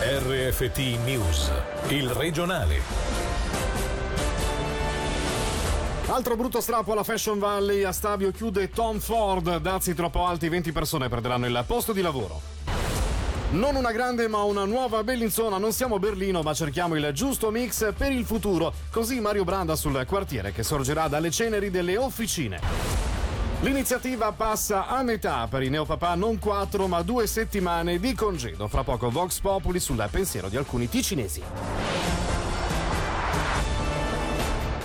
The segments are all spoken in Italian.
RFT News, il regionale. Altro brutto strappo alla Fashion Valley, a Stabio chiude Tom Ford, dazi troppo alti, 20 persone perderanno il posto di lavoro. Non una grande ma una nuova Bellinzona, non siamo Berlino ma cerchiamo il giusto mix per il futuro, così Mario Branda sul quartiere che sorgerà dalle ceneri delle officine. L'iniziativa passa a metà per i neopapà non quattro ma due settimane di congedo. Fra poco Vox Populi sul pensiero di alcuni ticinesi.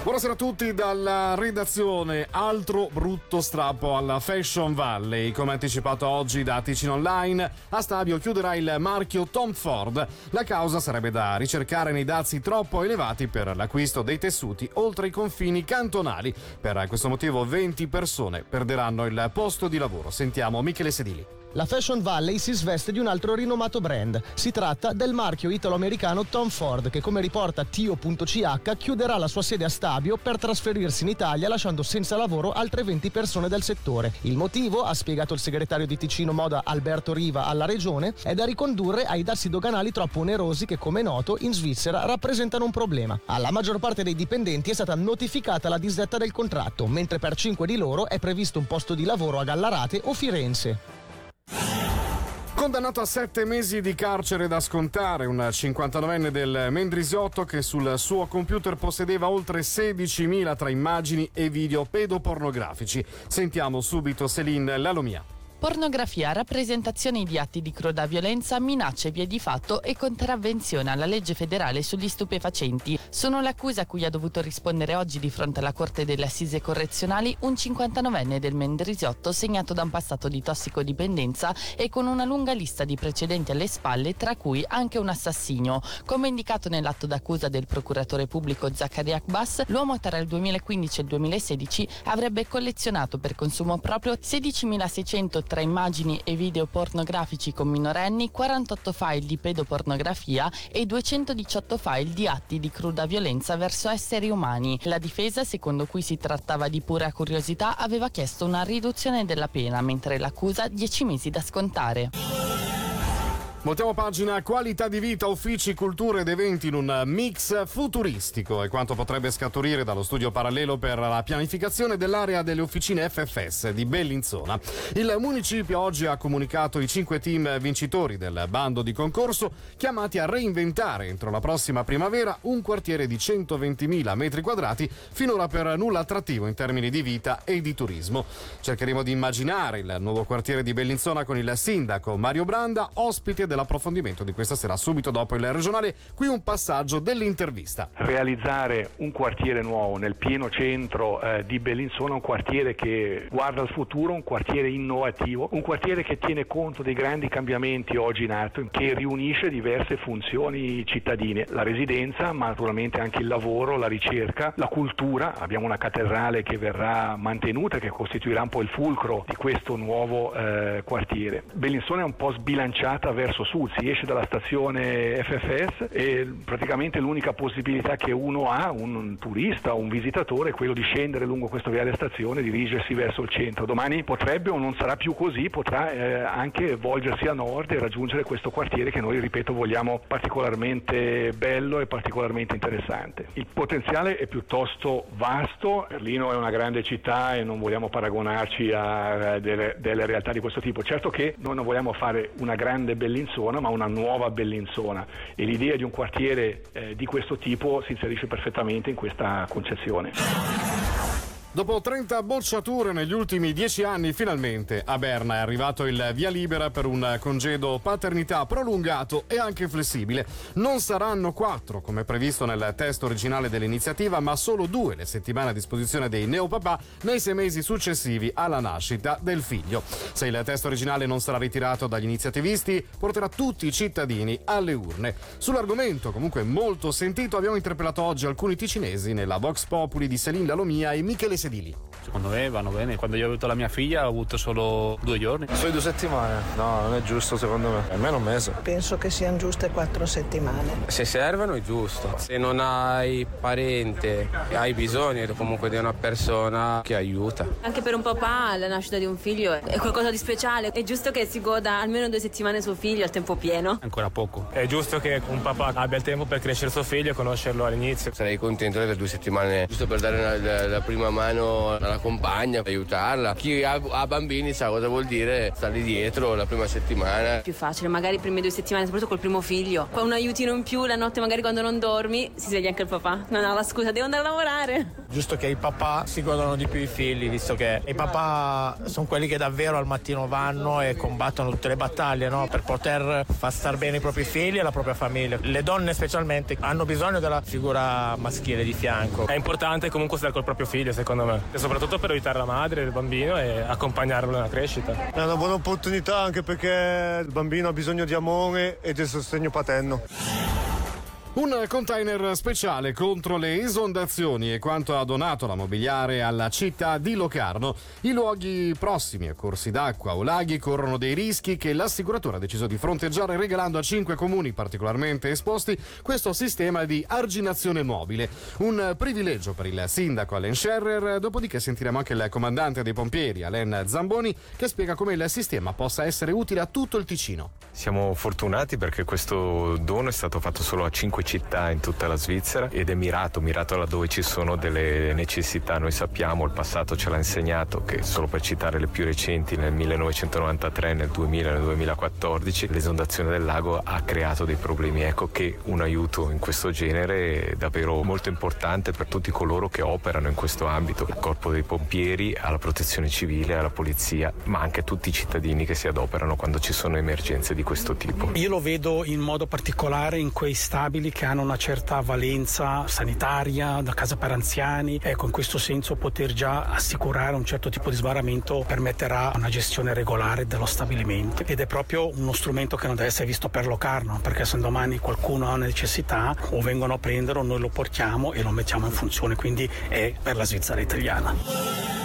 Buonasera a tutti dalla redazione. Altro brutto strappo alla Fashion Valley. Come anticipato oggi da Ticino Online, a Stabio chiuderà il marchio Tom Ford. La causa sarebbe da ricercare nei dazi troppo elevati per l'acquisto dei tessuti oltre i confini cantonali. Per questo motivo 20 persone perderanno il posto di lavoro. Sentiamo Michele Sedili. La Fashion Valley si sveste di un altro rinomato brand. Si tratta del marchio italo-americano Tom Ford che come riporta Tio.ch chiuderà la sua sede a Stabio per trasferirsi in Italia lasciando senza lavoro altre 20 persone del settore. Il motivo, ha spiegato il segretario di Ticino Moda Alberto Riva alla regione, è da ricondurre ai dazi doganali troppo onerosi che come noto in Svizzera rappresentano un problema. Alla maggior parte dei dipendenti è stata notificata la disdetta del contratto, mentre per 5 di loro è previsto un posto di lavoro a Gallarate o Firenze. Condannato a sette mesi di carcere da scontare, un 59enne del Mendrisiotto che sul suo computer possedeva oltre 16.000 tra immagini e video pedopornografici. Sentiamo subito Céline Lalomia. Pornografia, rappresentazioni di atti di cruda violenza, minacce, vie di fatto e contravvenzione alla legge federale sugli stupefacenti. Sono l'accusa a cui ha dovuto rispondere oggi di fronte alla Corte delle Assise Correzionali un 59enne del Mendrisiotto segnato da un passato di tossicodipendenza e con una lunga lista di precedenti alle spalle, tra cui anche un assassinio. Come indicato nell'atto d'accusa del procuratore pubblico Zaccaria Akbas, l'uomo tra il 2015 e il 2016 avrebbe collezionato per consumo proprio 16.630 tra immagini e video pornografici con minorenni, 48 file di pedopornografia e 218 file di atti di cruda violenza verso esseri umani. La difesa, secondo cui si trattava di pura curiosità, aveva chiesto una riduzione della pena, mentre l'accusa 10 mesi da scontare. Voltiamo pagina qualità di vita, uffici, culture ed eventi in un mix futuristico e quanto potrebbe scaturire dallo studio parallelo per la pianificazione dell'area delle officine FFS di Bellinzona. Il municipio oggi ha comunicato i cinque team vincitori del bando di concorso chiamati a reinventare entro la prossima primavera un quartiere di 120.000 metri quadrati finora per nulla attrattivo in termini di vita e di turismo. Cercheremo di immaginare il nuovo quartiere di Bellinzona con il sindaco Mario Branda, ospite del dell'approfondimento di questa sera, subito dopo il regionale. Qui un passaggio dell'intervista. Realizzare un quartiere nuovo nel pieno centro eh, di Bellinzona, un quartiere che guarda al futuro, un quartiere innovativo, un quartiere che tiene conto dei grandi cambiamenti oggi in atto, che riunisce diverse funzioni cittadine, la residenza, ma naturalmente anche il lavoro, la ricerca, la cultura. Abbiamo una cattedrale che verrà mantenuta, che costituirà un po' il fulcro di questo nuovo eh, quartiere. Bellinzona è un po' sbilanciata verso sud, si esce dalla stazione FFS e praticamente l'unica possibilità che uno ha, un turista o un visitatore, è quello di scendere lungo questo viale stazione e dirigersi verso il centro. Domani potrebbe o non sarà più così, potrà eh, anche volgersi a nord e raggiungere questo quartiere che noi, ripeto, vogliamo particolarmente bello e particolarmente interessante. Il potenziale è piuttosto vasto, Berlino è una grande città e non vogliamo paragonarci a delle, delle realtà di questo tipo. Certo che noi non vogliamo fare una grande Bellinzona Bellinzona, ma una nuova Bellinzona e l'idea di un quartiere eh, di questo tipo si inserisce perfettamente in questa concezione. Dopo 30 bocciature negli ultimi 10 anni, finalmente a Berna è arrivato il via libera per un congedo paternità prolungato e anche flessibile. Non saranno quattro, come previsto nel testo originale dell'iniziativa, ma solo due le settimane a disposizione dei neopapà nei sei mesi successivi alla nascita del figlio. Se il testo originale non sarà ritirato dagli iniziativisti, porterà tutti i cittadini alle urne. Sull'argomento, comunque molto sentito, abbiamo interpellato oggi alcuni ticinesi nella Vox Populi di Selin Lalomia e Michele sedili. Secondo me vanno bene. Quando io ho avuto la mia figlia ho avuto solo due giorni. Solo due settimane? No, non è giusto secondo me. Almeno un mese. Penso che siano giuste quattro settimane. Se servono è giusto. Se non hai parente, hai bisogno comunque di una persona che aiuta. Anche per un papà la nascita di un figlio è qualcosa di speciale. È giusto che si goda almeno due settimane suo figlio al tempo pieno. Ancora poco. È giusto che un papà abbia il tempo per crescere suo figlio e conoscerlo all'inizio. Sarei contento delle due settimane, giusto per dare la, la, la prima mano alla la compagna, aiutarla. Chi ha, ha, bambini sa cosa vuol dire stargli dietro la prima settimana. Più facile, magari le prime due settimane, soprattutto col primo figlio. Poi un aiutino in più la notte, magari quando non dormi, si sveglia anche il papà. Non ha la scusa, devo andare a lavorare. Giusto che i papà si godono di più i figli, visto che i papà sono quelli che davvero al mattino vanno e combattono tutte le battaglie, no? Per poter far star bene i propri figli e la propria famiglia. Le donne specialmente hanno bisogno della figura maschile di fianco. È importante comunque stare col proprio figlio, secondo me. E soprattutto per aiutare la madre, il bambino e accompagnarlo nella crescita. È una buona opportunità anche perché il bambino ha bisogno di amore e di sostegno paterno. Un container speciale contro le esondazioni è quanto ha donato la mobiliare alla città di Locarno. I luoghi prossimi a corsi d'acqua o laghi corrono dei rischi che l'assicuratore ha deciso di fronteggiare regalando a cinque comuni particolarmente esposti questo sistema di arginazione mobile. Un privilegio per il sindaco Allen Scherrer, dopodiché sentiremo anche il comandante dei pompieri Alain Zamboni che spiega come il sistema possa essere utile a tutto il Ticino. Siamo fortunati perché questo dono è stato fatto solo a cinque città in tutta la Svizzera ed è mirato, mirato laddove ci sono delle necessità. Noi sappiamo, il passato ce l'ha insegnato, che solo per citare le più recenti, nel 1993, nel 2000, nel 2014, l'esondazione del lago ha creato dei problemi. Ecco che un aiuto in questo genere è davvero molto importante per tutti coloro che operano in questo ambito, il corpo dei pompieri, alla protezione civile, alla polizia, ma anche tutti i cittadini che si adoperano quando ci sono emergenze di questo tipo. Io lo vedo in modo particolare in quei stabili che hanno una certa valenza sanitaria, da casa per anziani. Ecco, in questo senso poter già assicurare un certo tipo di sbarramento permetterà una gestione regolare dello stabilimento ed è proprio uno strumento che non deve essere visto per Locarno, perché se domani qualcuno ha una necessità o vengono a prenderlo, noi lo portiamo e lo mettiamo in funzione, quindi è per la Svizzera italiana.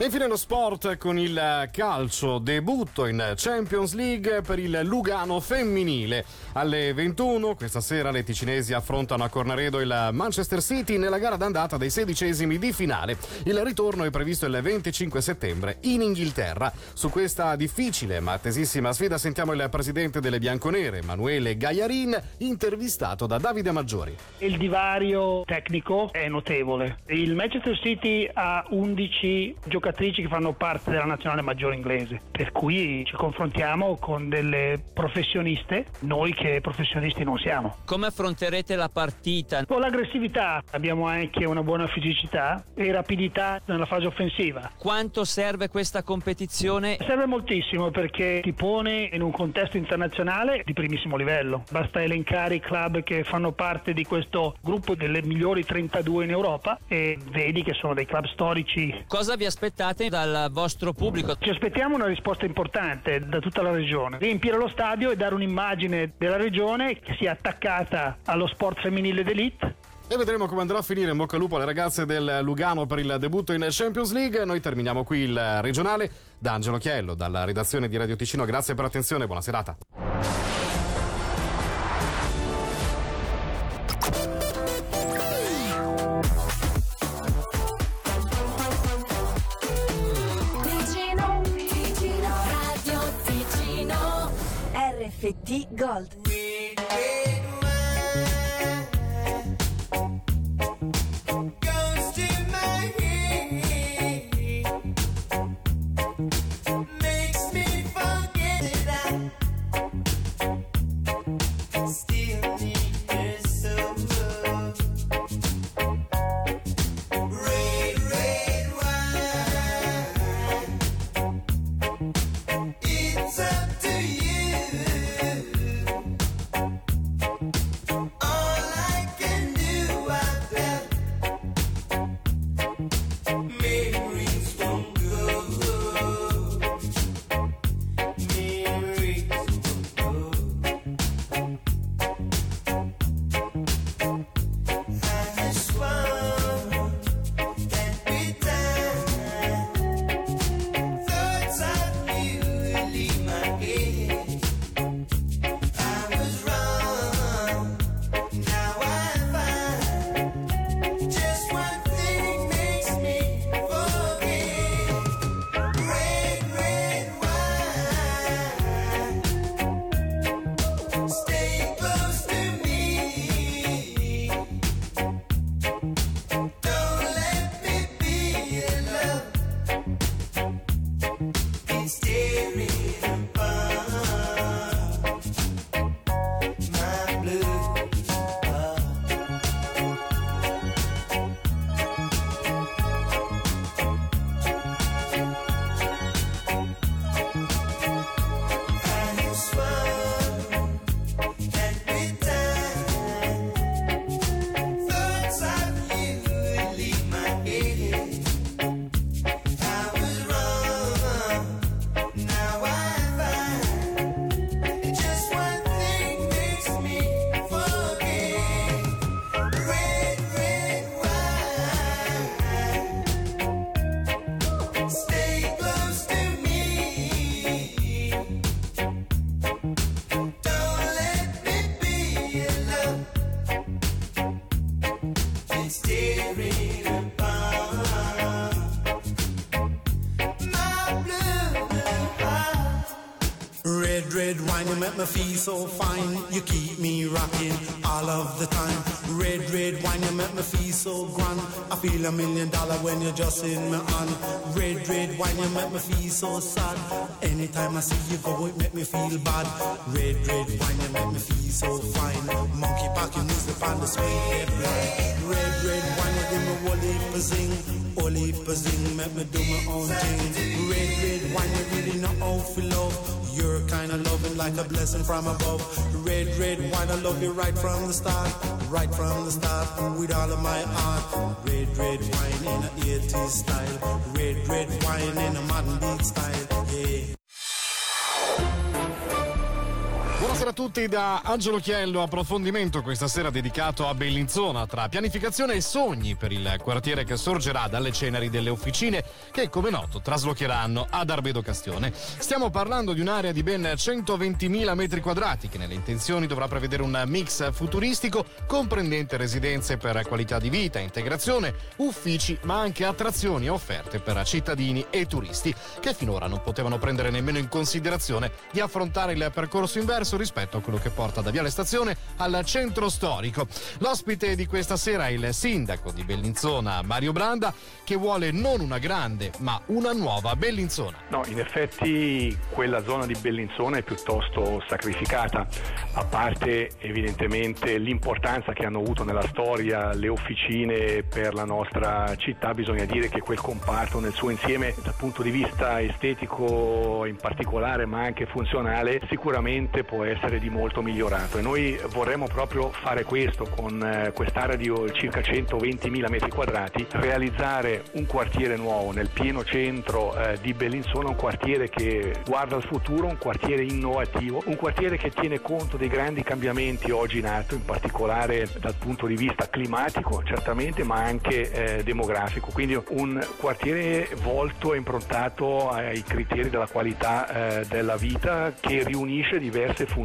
E infine lo sport con il calcio, debutto in Champions League per il Lugano femminile. Alle 21 questa sera le ticinesi affrontano a Cornaredo il Manchester City nella gara d'andata dei sedicesimi di finale. Il ritorno è previsto il 25 settembre in Inghilterra. Su questa difficile ma attesissima sfida sentiamo il presidente delle bianconere, Emanuele Gaiarin, intervistato da Davide Maggiori. Il divario tecnico è notevole. Il Manchester City ha 11 giocatori giocatrici che fanno parte della nazionale maggiore inglese, per cui ci confrontiamo con delle professioniste, noi che professionisti non siamo. Come affronterete la partita? Con l'aggressività abbiamo anche una buona fisicità e rapidità nella fase offensiva. Quanto serve questa competizione? Serve moltissimo perché ti pone in un contesto internazionale di primissimo livello. Basta elencare i club che fanno parte di questo gruppo delle migliori 32 in Europa e vedi che sono dei club storici. Cosa vi aspettate? Aspettate dal vostro pubblico? Ci aspettiamo una risposta importante da tutta la regione. Riempire lo stadio e dare un'immagine della regione che sia attaccata allo sport femminile d'elite e vedremo come andrà a finire. In bocca al lupo alle ragazze del Lugano per il debutto in Champions League. Noi terminiamo qui il regionale. Da Angelo Chiello, dalla redazione di Radio Ticino, grazie per l'attenzione, buona serata. kaldı. Wine, you make me feel so fine. You keep me rocking all of the time. Red, red wine, you make me feel so grand. I feel a million dollar when you're just in my hand. Red, red wine, you make me feel so sad. Anytime I see you go, it make me feel bad. Red, red wine, you make me feel so fine. Monkey packing music on the sweet red. Red, red wine, you give me wally zing. Wally zing, make me do my own thing. Red, red wine, you really know how to love. You're kind of loving like a blessing from above. Red, red wine, I love you right from the start. Right from the start, with all of my heart. Red, red wine in a 80s style. Red, red wine in a modern beat style. Buonasera a tutti da Angelo Chiello, approfondimento questa sera dedicato a Bellinzona tra pianificazione e sogni per il quartiere che sorgerà dalle ceneri delle officine che come noto traslocheranno ad Arbedo Castione. Stiamo parlando di un'area di ben 120.000 metri quadrati che nelle intenzioni dovrà prevedere un mix futuristico comprendente residenze per qualità di vita, integrazione, uffici ma anche attrazioni e offerte per cittadini e turisti che finora non potevano prendere nemmeno in considerazione di affrontare il percorso inverso rispetto a quello che porta da Viale Stazione al centro storico. L'ospite di questa sera è il sindaco di Bellinzona, Mario Branda, che vuole non una grande ma una nuova Bellinzona. No, in effetti quella zona di Bellinzona è piuttosto sacrificata, a parte evidentemente l'importanza che hanno avuto nella storia le officine per la nostra città, bisogna dire che quel comparto nel suo insieme dal punto di vista estetico in particolare ma anche funzionale sicuramente può essere di molto migliorato e noi vorremmo proprio fare questo con eh, quest'area di circa 120.000 metri quadrati, realizzare un quartiere nuovo nel pieno centro eh, di Bellinzona, un quartiere che guarda al futuro, un quartiere innovativo, un quartiere che tiene conto dei grandi cambiamenti oggi in atto, in particolare dal punto di vista climatico certamente, ma anche eh, demografico, quindi un quartiere volto e improntato ai criteri della qualità eh, della vita che riunisce diverse funzioni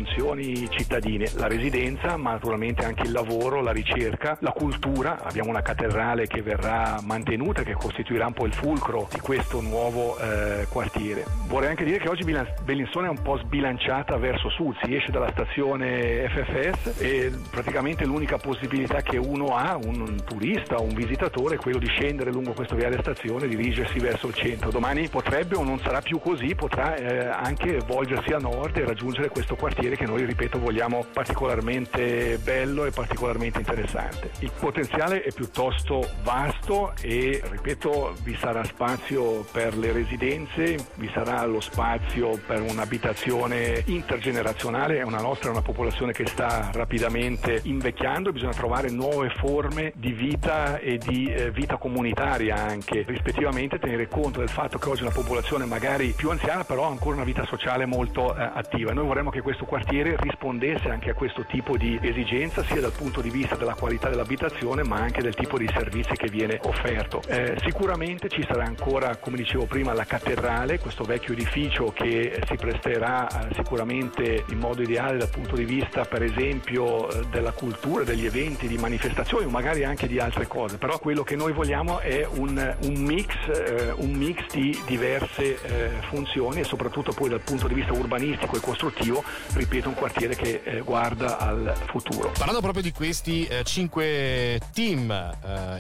cittadine, la residenza, ma naturalmente anche il lavoro, la ricerca, la cultura. Abbiamo una cattedrale che verrà mantenuta, che costituirà un po' il fulcro di questo nuovo eh, quartiere. Vorrei anche dire che oggi Bellinzona è un po' sbilanciata verso sud, si esce dalla stazione FFS e praticamente l'unica possibilità che uno ha, un turista o un visitatore, è quello di scendere lungo questo viale stazione e dirigersi verso il centro. Domani potrebbe o non sarà più così, potrà eh, anche volgersi a nord e raggiungere questo quartiere che noi, ripeto, vogliamo particolarmente bello e particolarmente interessante. Il potenziale è piuttosto vasto e, ripeto, vi sarà spazio per le residenze, vi sarà lo spazio per un'abitazione intergenerazionale, una nostra è una popolazione che sta rapidamente invecchiando, bisogna trovare nuove forme di vita e di eh, vita comunitaria anche, rispettivamente tenere conto del fatto che oggi una popolazione magari più anziana però ha ancora una vita sociale molto eh, attiva. Noi vorremmo che questo quartiere rispondesse anche a questo tipo di esigenza sia dal punto di vista della qualità dell'abitazione ma anche del tipo di servizi che viene offerto. Eh, sicuramente ci sarà ancora, come dicevo prima, la cattedrale, questo vecchio edificio che si presterà eh, sicuramente in modo ideale dal punto di vista per esempio eh, della cultura, degli eventi, di manifestazioni o magari anche di altre cose, però quello che noi vogliamo è un, un mix, eh, un mix di diverse eh, funzioni e soprattutto poi dal punto di vista urbanistico e costruttivo, ripeto, un quartiere che eh, guarda al futuro. Parlando proprio di questi eh, cinque team eh,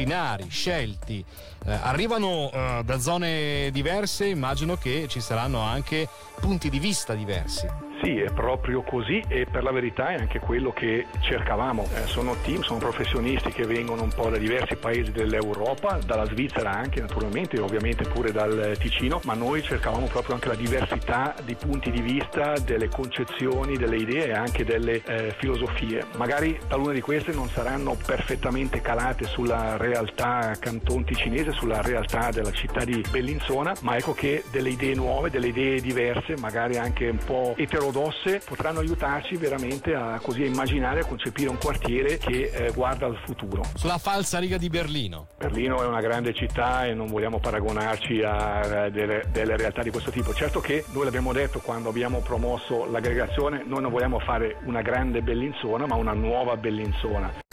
interdisciplinari scelti, eh, arrivano eh, da zone diverse, immagino che ci saranno anche punti di vista diversi. Sì, è proprio così e per la verità è anche quello che cercavamo. Eh, sono team, sono professionisti che vengono un po' da diversi paesi dell'Europa, dalla Svizzera anche naturalmente ovviamente pure dal Ticino, ma noi cercavamo proprio anche la diversità di punti di vista, delle concezioni, delle idee e anche delle eh, filosofie. Magari talune di queste non saranno perfettamente calate sulla realtà canton ticinese, sulla realtà della città di Bellinzona, ma ecco che delle idee nuove, delle idee diverse, magari anche un po' eterodosse, potranno aiutarci veramente a così a immaginare, a concepire un quartiere che eh, guarda al futuro. Sulla falsa riga di Berlino. Berlino è una grande città e non vogliamo paragonarci a eh, delle, delle realtà di questo tipo. Certo che noi l'abbiamo detto quando abbiamo promosso l'aggregazione, noi non vogliamo fare una grande Bellinzona, ma una nuova Bellinzona.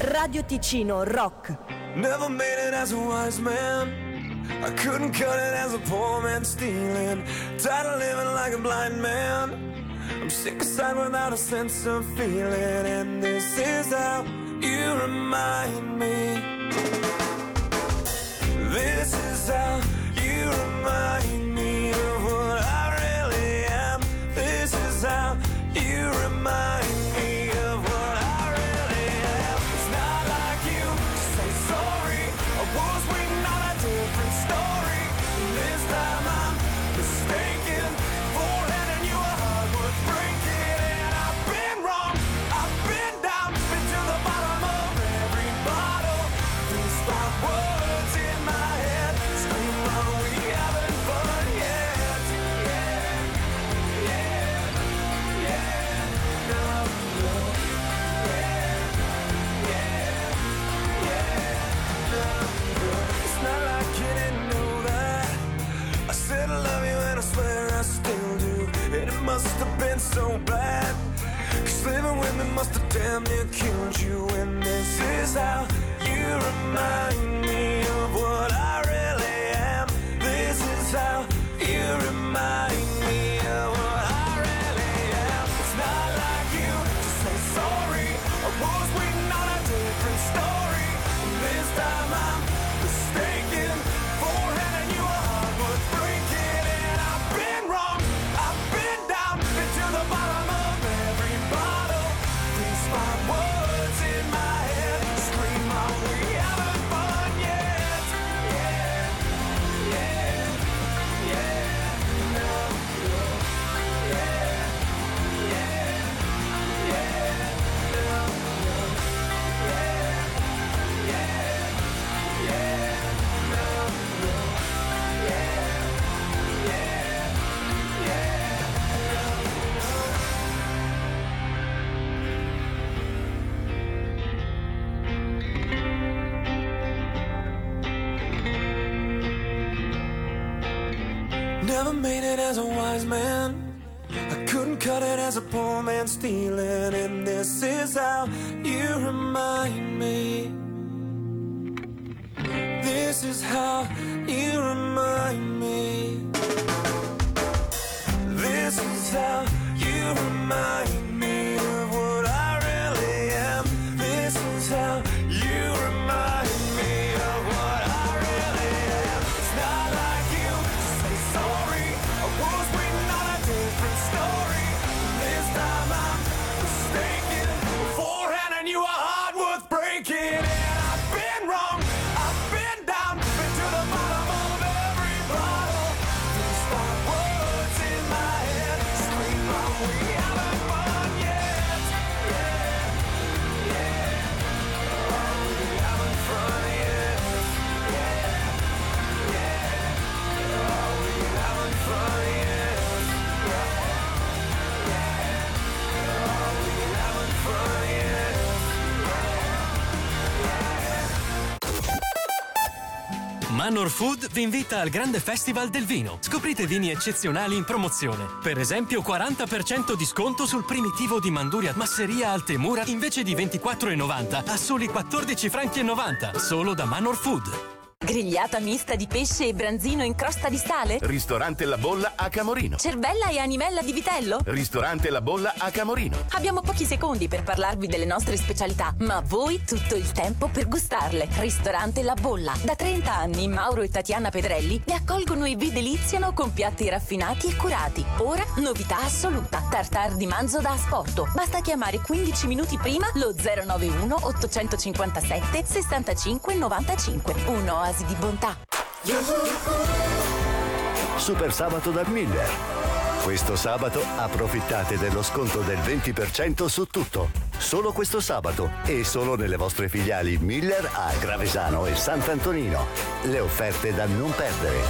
Radio Ticino Rock. Never made it as a wise man. I couldn't cut it as a poor man stealing. Tired of living like a blind man. I'm sick aside without a sense of feeling, and this is how you remind me. This is how you remind me of what I really am. This is how you remind me Manor Food vi invita al grande festival del vino. Scoprite vini eccezionali in promozione. Per esempio 40% di sconto sul primitivo di Manduria Masseria Altemura invece di 24,90 a soli 14 franchi 90. Solo da Manor Food. Grigliata mista di pesce e branzino in crosta di sale? Ristorante La Bolla a Camorino. Cervella e animella di vitello? Ristorante La Bolla a Camorino. Abbiamo pochi secondi per parlarvi delle nostre specialità, ma voi tutto il tempo per gustarle. Ristorante La Bolla. Da 30 anni Mauro e Tatiana Pedrelli vi accolgono e vi deliziano con piatti raffinati e curati. Ora novità assoluta. Tartar di manzo da asporto. Basta chiamare 15 minuti prima lo 091 857 65 95. Un'oasi di bontà. Super sabato dal Miller. Questo sabato approfittate dello sconto del 20% su tutto. Solo questo sabato e solo nelle vostre filiali Miller a Gravesano e Sant'Antonino. Le offerte da non perdere.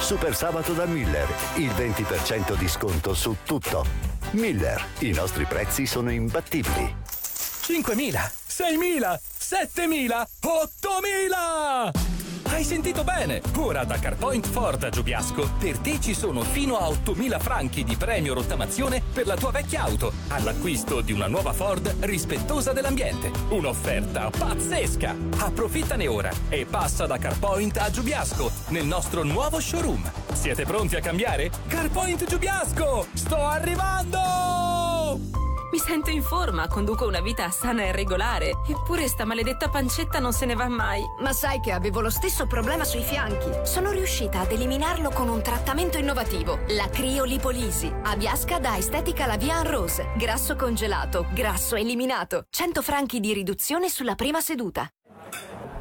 Super sabato da Miller, il 20% di sconto su tutto. Miller, i nostri prezzi sono imbattibili. 5.000, 6.000, 7.000, 8.000! Hai sentito bene! Ora da CarPoint Ford a Giubiasco per te ci sono fino a 8.000 franchi di premio rottamazione per la tua vecchia auto all'acquisto di una nuova Ford rispettosa dell'ambiente. Un'offerta pazzesca! Approfittane ora e passa da CarPoint a Giubiasco nel nostro nuovo showroom. Siete pronti a cambiare? CarPoint Giubiasco! Sto arrivando! Mi sento in forma, conduco una vita sana e regolare. Eppure sta maledetta pancetta non se ne va mai. Ma sai che avevo lo stesso problema sui fianchi. Sono riuscita ad eliminarlo con un trattamento innovativo, la criolipolisi. A Biasca da Estetica La Vian Rose. Grasso congelato, grasso eliminato. 100 franchi di riduzione sulla prima seduta.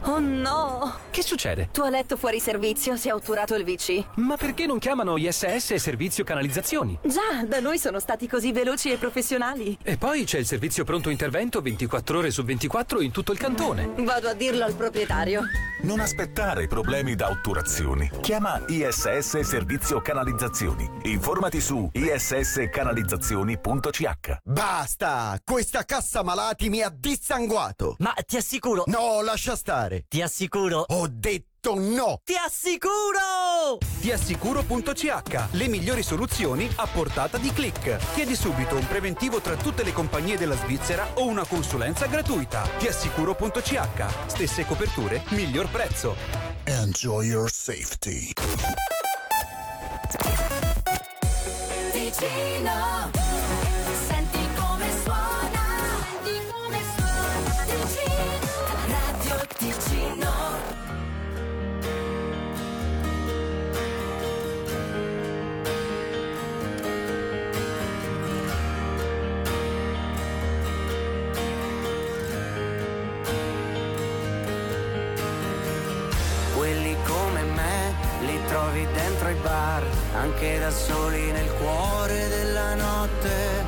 Oh no! Che succede? Tualetto fuori servizio, si è otturato il VC. Ma perché non chiamano ISS Servizio Canalizzazioni? Già, da noi sono stati così veloci e professionali. E poi c'è il servizio pronto intervento 24 ore su 24 in tutto il cantone. Vado a dirlo al proprietario. Non aspettare problemi da otturazioni. Chiama ISS Servizio Canalizzazioni. Informati su isscanalizzazioni.ch. Basta! Questa cassa malati mi ha dissanguato! Ma ti assicuro. No, lascia stare! Ti assicuro. Ho detto no! Ti assicuro! Tiassicuro.ch Le migliori soluzioni a portata di click. Chiedi subito un preventivo tra tutte le compagnie della Svizzera o una consulenza gratuita. Tiassicuro.ch Stesse coperture, miglior prezzo. Enjoy your safety. Ticino, anche da soli nel cuore della notte,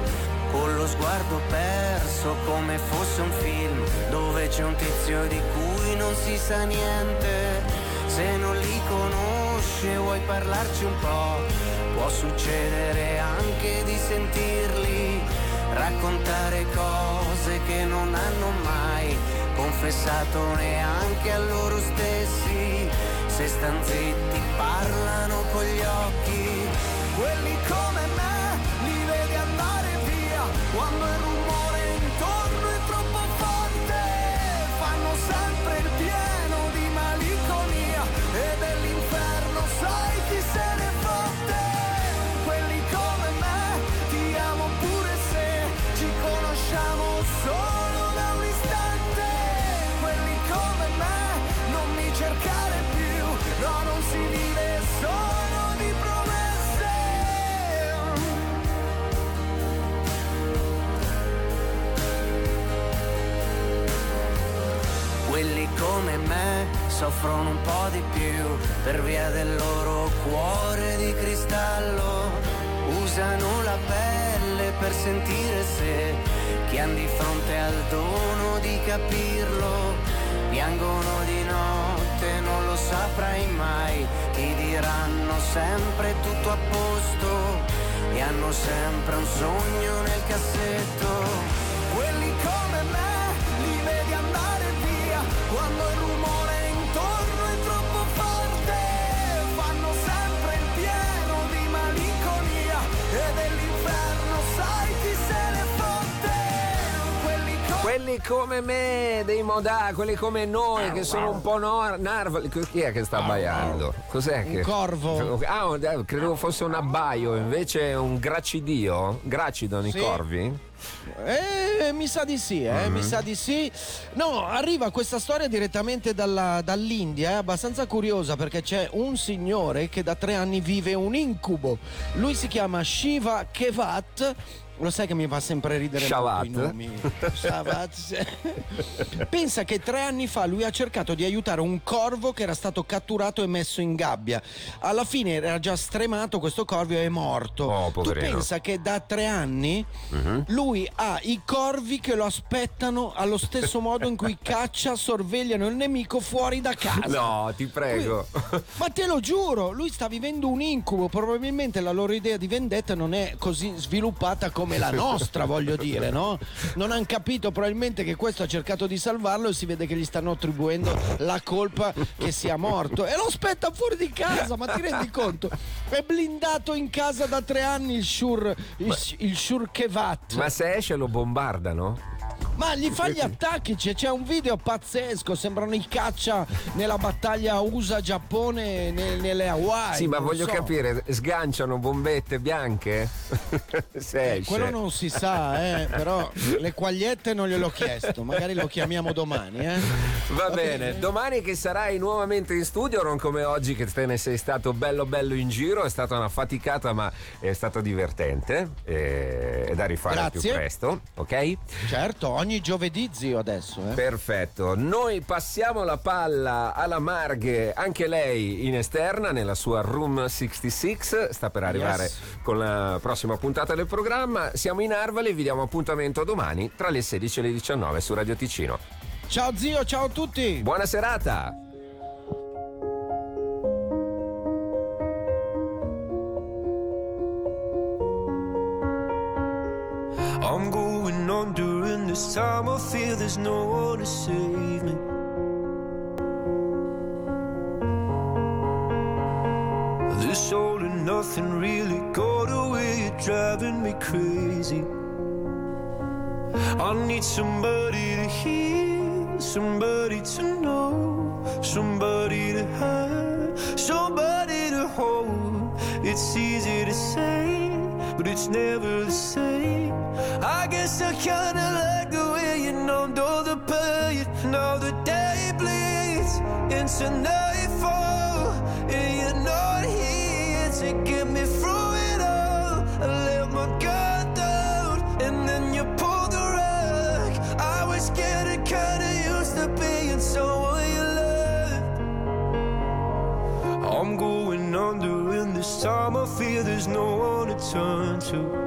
con lo sguardo perso come fosse un film, dove c'è un tizio di cui non si sa niente. Se non li conosci e vuoi parlarci un po', può succedere anche di sentirli raccontare cose che non hanno mai confessato neanche a loro. Se stan zitti parlano con gli occhi. Quelli come me li vedi andare via quando il soffrono un po' di più per via del loro cuore di cristallo. Usano la pelle per sentire se chi han di fronte al dono di capirlo. Piangono di notte, non lo saprai mai. Ti diranno sempre tutto a posto e hanno sempre un sogno nel cassetto. Quelli come Quelli come me, dei modà, quelli come noi che sono un po' nor- narvali. Chi è che sta abbaiando? Cos'è Un che. corvo. Ah, un- eh, credevo fosse un abbaio, invece è un gracidio. Gracidano Sì. i corvi? Eh, mi sa di sì, eh, Mhm. mi sa di sì. No, arriva questa storia direttamente dalla- dall'India, è abbastanza curiosa perché c'è un signore che da tre anni vive un incubo. Lui si chiama Shiva Kevat. Lo sai che mi fa sempre ridere molto i Shavat? nomi. Shavat. Pensa che tre anni fa lui ha cercato di aiutare un corvo che era stato catturato e messo in gabbia. Alla fine era già stremato, questo corvo è morto. Oh, tu pensa che da tre anni Mhm. lui ha i corvi che lo aspettano allo stesso modo in cui caccia, sorvegliano il nemico fuori da casa. No, ti prego. Ma te lo giuro, lui sta vivendo un incubo. Probabilmente la loro idea di vendetta non è così sviluppata come come la nostra, voglio dire, no? Non hanno capito probabilmente che questo ha cercato di salvarlo e si vede che gli stanno attribuendo la colpa che sia morto. E lo aspetta fuori di casa, ma ti rendi conto? È blindato in casa da tre anni il Shur, il, il Shur Kevat. Ma se esce lo bombardano? Ma gli fa gli attacchi, c'è, c'è un video pazzesco, sembrano i caccia nella battaglia USA-Giappone ne- nelle Hawaii. Sì, ma voglio so. capire, sganciano bombette bianche? se esce. Quello non si sa, eh, però le quagliette non gliel'ho chiesto, magari lo chiamiamo domani, eh. Va bene, domani che sarai nuovamente in studio, non come oggi che te ne sei stato bello bello in giro, è stata una faticata ma è stato divertente e è da rifare al più Grazie. presto, ok? Certo, ogni giovedì zio adesso, eh. Perfetto, noi passiamo la palla alla Marghe, anche lei in esterna nella sua Room 66, sta per arrivare Yes. con la prossima puntata del programma. Siamo in Arvali e vi diamo appuntamento domani tra le 16 e le 19 su Radio Ticino. Ciao zio, ciao a tutti. Buona serata. I'm going on during this time. I feel there's no one to save me. This all and nothing really got away, you're driving me crazy. I need somebody to hear, somebody to know, somebody to have, somebody to hold. It's easy to say, but it's never the same. I guess I kinda like the way you numbed all the pain. Now the day bleeds into nightfall, and you're not here to get me through it all. I let my guard down, and then you pulled the rug. I was getting kinda used to being someone you loved. I'm going under, and this time I feel there's no one to turn to.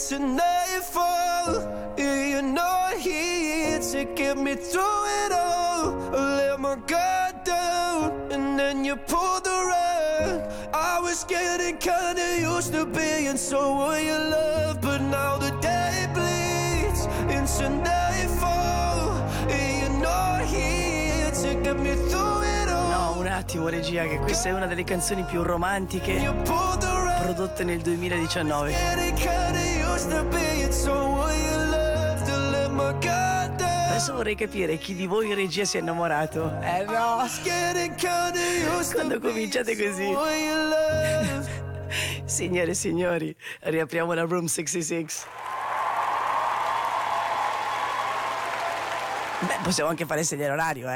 into nightfall. You're not here to get me through it all. I let my guard down and then you pulled the rug. I was getting kinda used to being someone you love, but now the day bleeds into nightfall. You're not here to get me through it all. No, un attimo regia, che questa è una delle canzoni più romantiche prodotte nel 2019. Getting kinda used to being someone you love, to let my guard down. Adesso vorrei capire chi di voi in regia si è innamorato. Eh no! Quando cominciate così. Signore e signori, riapriamo la Room 66. Beh, possiamo anche fare sedere orario, eh.